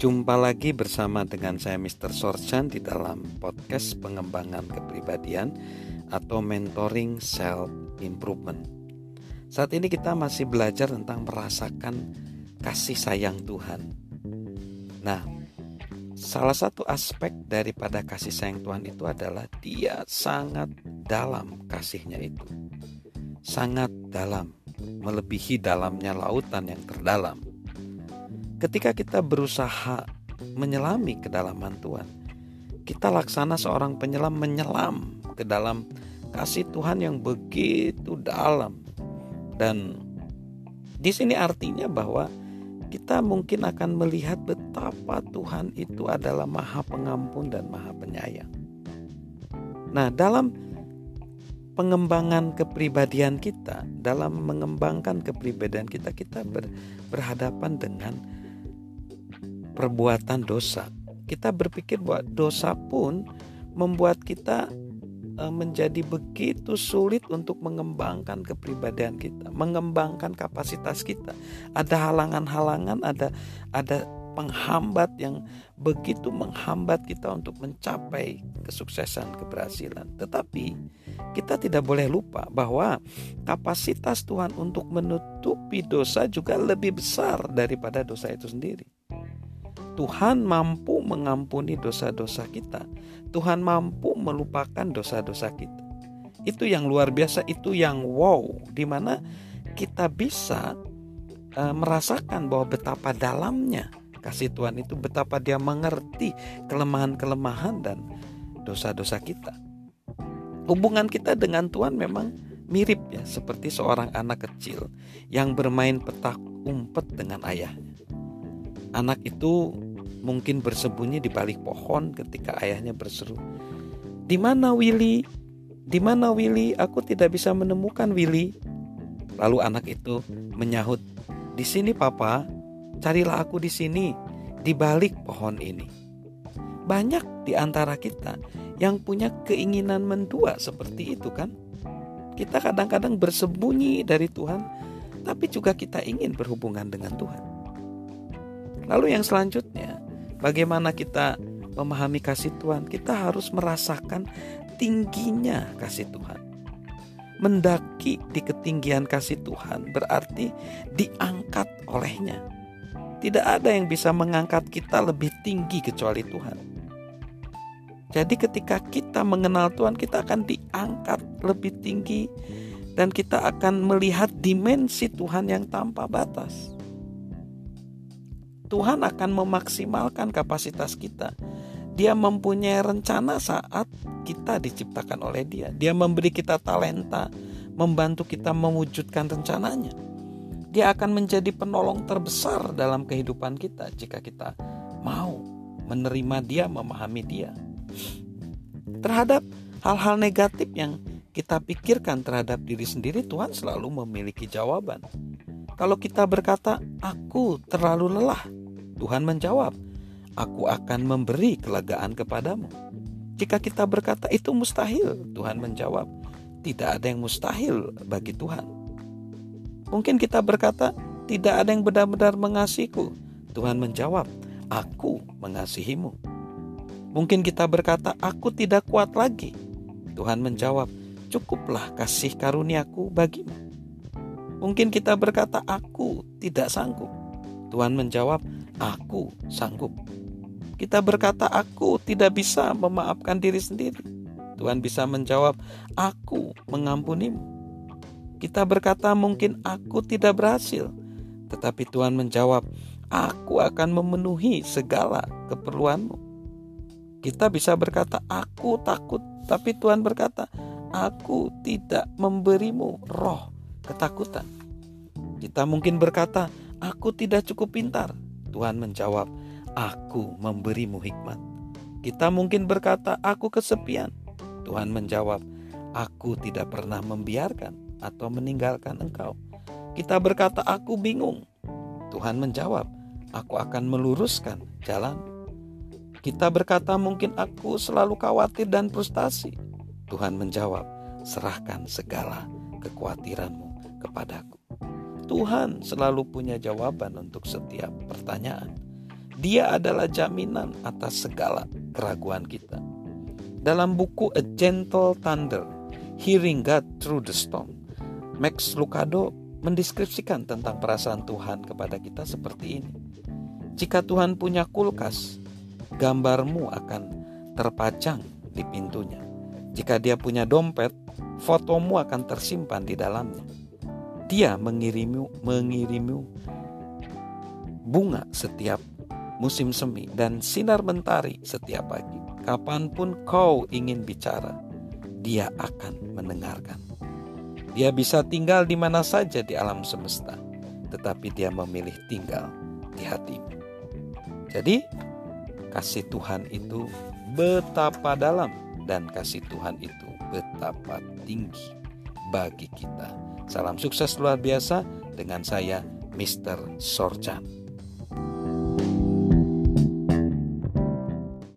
Jumpa lagi bersama dengan saya Mr. Sorchan di dalam podcast pengembangan kepribadian atau mentoring self improvement. Saat ini kita masih belajar tentang merasakan kasih sayang Tuhan. Nah, salah satu aspek daripada kasih sayang Tuhan itu adalah dia sangat dalam kasihnya itu. Sangat dalam, melebihi dalamnya lautan yang terdalam Ketika kita berusaha menyelami kedalaman Tuhan, kita laksana seorang penyelam menyelam ke dalam kasih Tuhan yang begitu dalam. Dan di sini artinya bahwa kita mungkin akan melihat betapa Tuhan itu adalah Maha Pengampun dan Maha Penyayang. Nah, dalam pengembangan kepribadian kita, dalam mengembangkan kepribadian kita, kita ber, berhadapan dengan perbuatan dosa. Kita berpikir bahwa dosa pun membuat kita e, menjadi begitu sulit untuk mengembangkan kepribadian kita, mengembangkan kapasitas kita. Ada halangan-halangan, ada ada penghambat yang begitu menghambat kita untuk mencapai kesuksesan, keberhasilan. Tetapi kita tidak boleh lupa bahwa kapasitas Tuhan untuk menutupi dosa juga lebih besar daripada dosa itu sendiri. Tuhan mampu mengampuni dosa-dosa kita. Tuhan mampu melupakan dosa-dosa kita. Itu yang luar biasa, itu yang wow, di mana kita bisa uh, merasakan bahwa betapa dalamnya kasih Tuhan itu, betapa Dia mengerti kelemahan-kelemahan dan dosa-dosa kita. Hubungan kita dengan Tuhan memang mirip ya, seperti seorang anak kecil yang bermain petak umpet dengan ayahnya. Anak itu mungkin bersembunyi di balik pohon ketika ayahnya berseru, "Di mana Willy? Di mana Willy? Aku tidak bisa menemukan Willy." Lalu anak itu menyahut, "Di sini, Papa. Carilah aku di sini, di balik pohon ini." Banyak di antara kita yang punya keinginan mendua seperti itu kan? Kita kadang-kadang bersembunyi dari Tuhan, tapi juga kita ingin berhubungan dengan Tuhan. Lalu yang selanjutnya, Bagaimana kita memahami kasih Tuhan? Kita harus merasakan tingginya kasih Tuhan. Mendaki di ketinggian kasih Tuhan berarti diangkat olehnya. Tidak ada yang bisa mengangkat kita lebih tinggi kecuali Tuhan. Jadi ketika kita mengenal Tuhan, kita akan diangkat lebih tinggi dan kita akan melihat dimensi Tuhan yang tanpa batas. Tuhan akan memaksimalkan kapasitas kita. Dia mempunyai rencana saat kita diciptakan oleh Dia. Dia memberi kita talenta, membantu kita mewujudkan rencananya. Dia akan menjadi penolong terbesar dalam kehidupan kita jika kita mau menerima Dia, memahami Dia. Terhadap hal-hal negatif yang kita pikirkan terhadap diri sendiri, Tuhan selalu memiliki jawaban. Kalau kita berkata, "Aku terlalu lelah," Tuhan menjawab, "Aku akan memberi kelegaan kepadamu." Jika kita berkata itu mustahil, Tuhan menjawab, "Tidak ada yang mustahil bagi Tuhan." Mungkin kita berkata, "Tidak ada yang benar-benar mengasihiku." Tuhan menjawab, "Aku mengasihimu." Mungkin kita berkata, "Aku tidak kuat lagi." Tuhan menjawab, "Cukuplah kasih karuniaku bagimu." Mungkin kita berkata, "Aku tidak sanggup." Tuhan menjawab, aku sanggup. Kita berkata, "Aku tidak bisa memaafkan diri sendiri." Tuhan bisa menjawab, "Aku mengampunimu." Kita berkata, "Mungkin aku tidak berhasil," tetapi Tuhan menjawab, "Aku akan memenuhi segala keperluanmu." Kita bisa berkata, "Aku takut," tapi Tuhan berkata, "Aku tidak memberimu roh ketakutan." Kita mungkin berkata, "Aku tidak cukup pintar," Tuhan menjawab, "Aku memberimu hikmat." Kita mungkin berkata, "Aku kesepian." Tuhan menjawab, "Aku tidak pernah membiarkan atau meninggalkan engkau." Kita berkata, "Aku bingung." Tuhan menjawab, "Aku akan meluruskan jalan." Kita berkata, "Mungkin aku selalu khawatir dan frustasi." Tuhan menjawab, "Serahkan segala kekhawatiranmu kepadaku." Tuhan selalu punya jawaban untuk setiap pertanyaan. Dia adalah jaminan atas segala keraguan kita. Dalam buku A Gentle Thunder, Hearing God Through the Storm, Max Lucado mendeskripsikan tentang perasaan Tuhan kepada kita seperti ini. Jika Tuhan punya kulkas, gambarmu akan terpajang di pintunya. Jika dia punya dompet, fotomu akan tersimpan di dalamnya. Dia mengirimu mengirimu bunga setiap musim semi dan sinar mentari setiap pagi. Kapan pun kau ingin bicara, dia akan mendengarkan. Dia bisa tinggal di mana saja di alam semesta, tetapi dia memilih tinggal di hatimu. Jadi, kasih Tuhan itu betapa dalam dan kasih Tuhan itu betapa tinggi bagi kita. Salam sukses luar biasa dengan saya, Mr. Sorjan.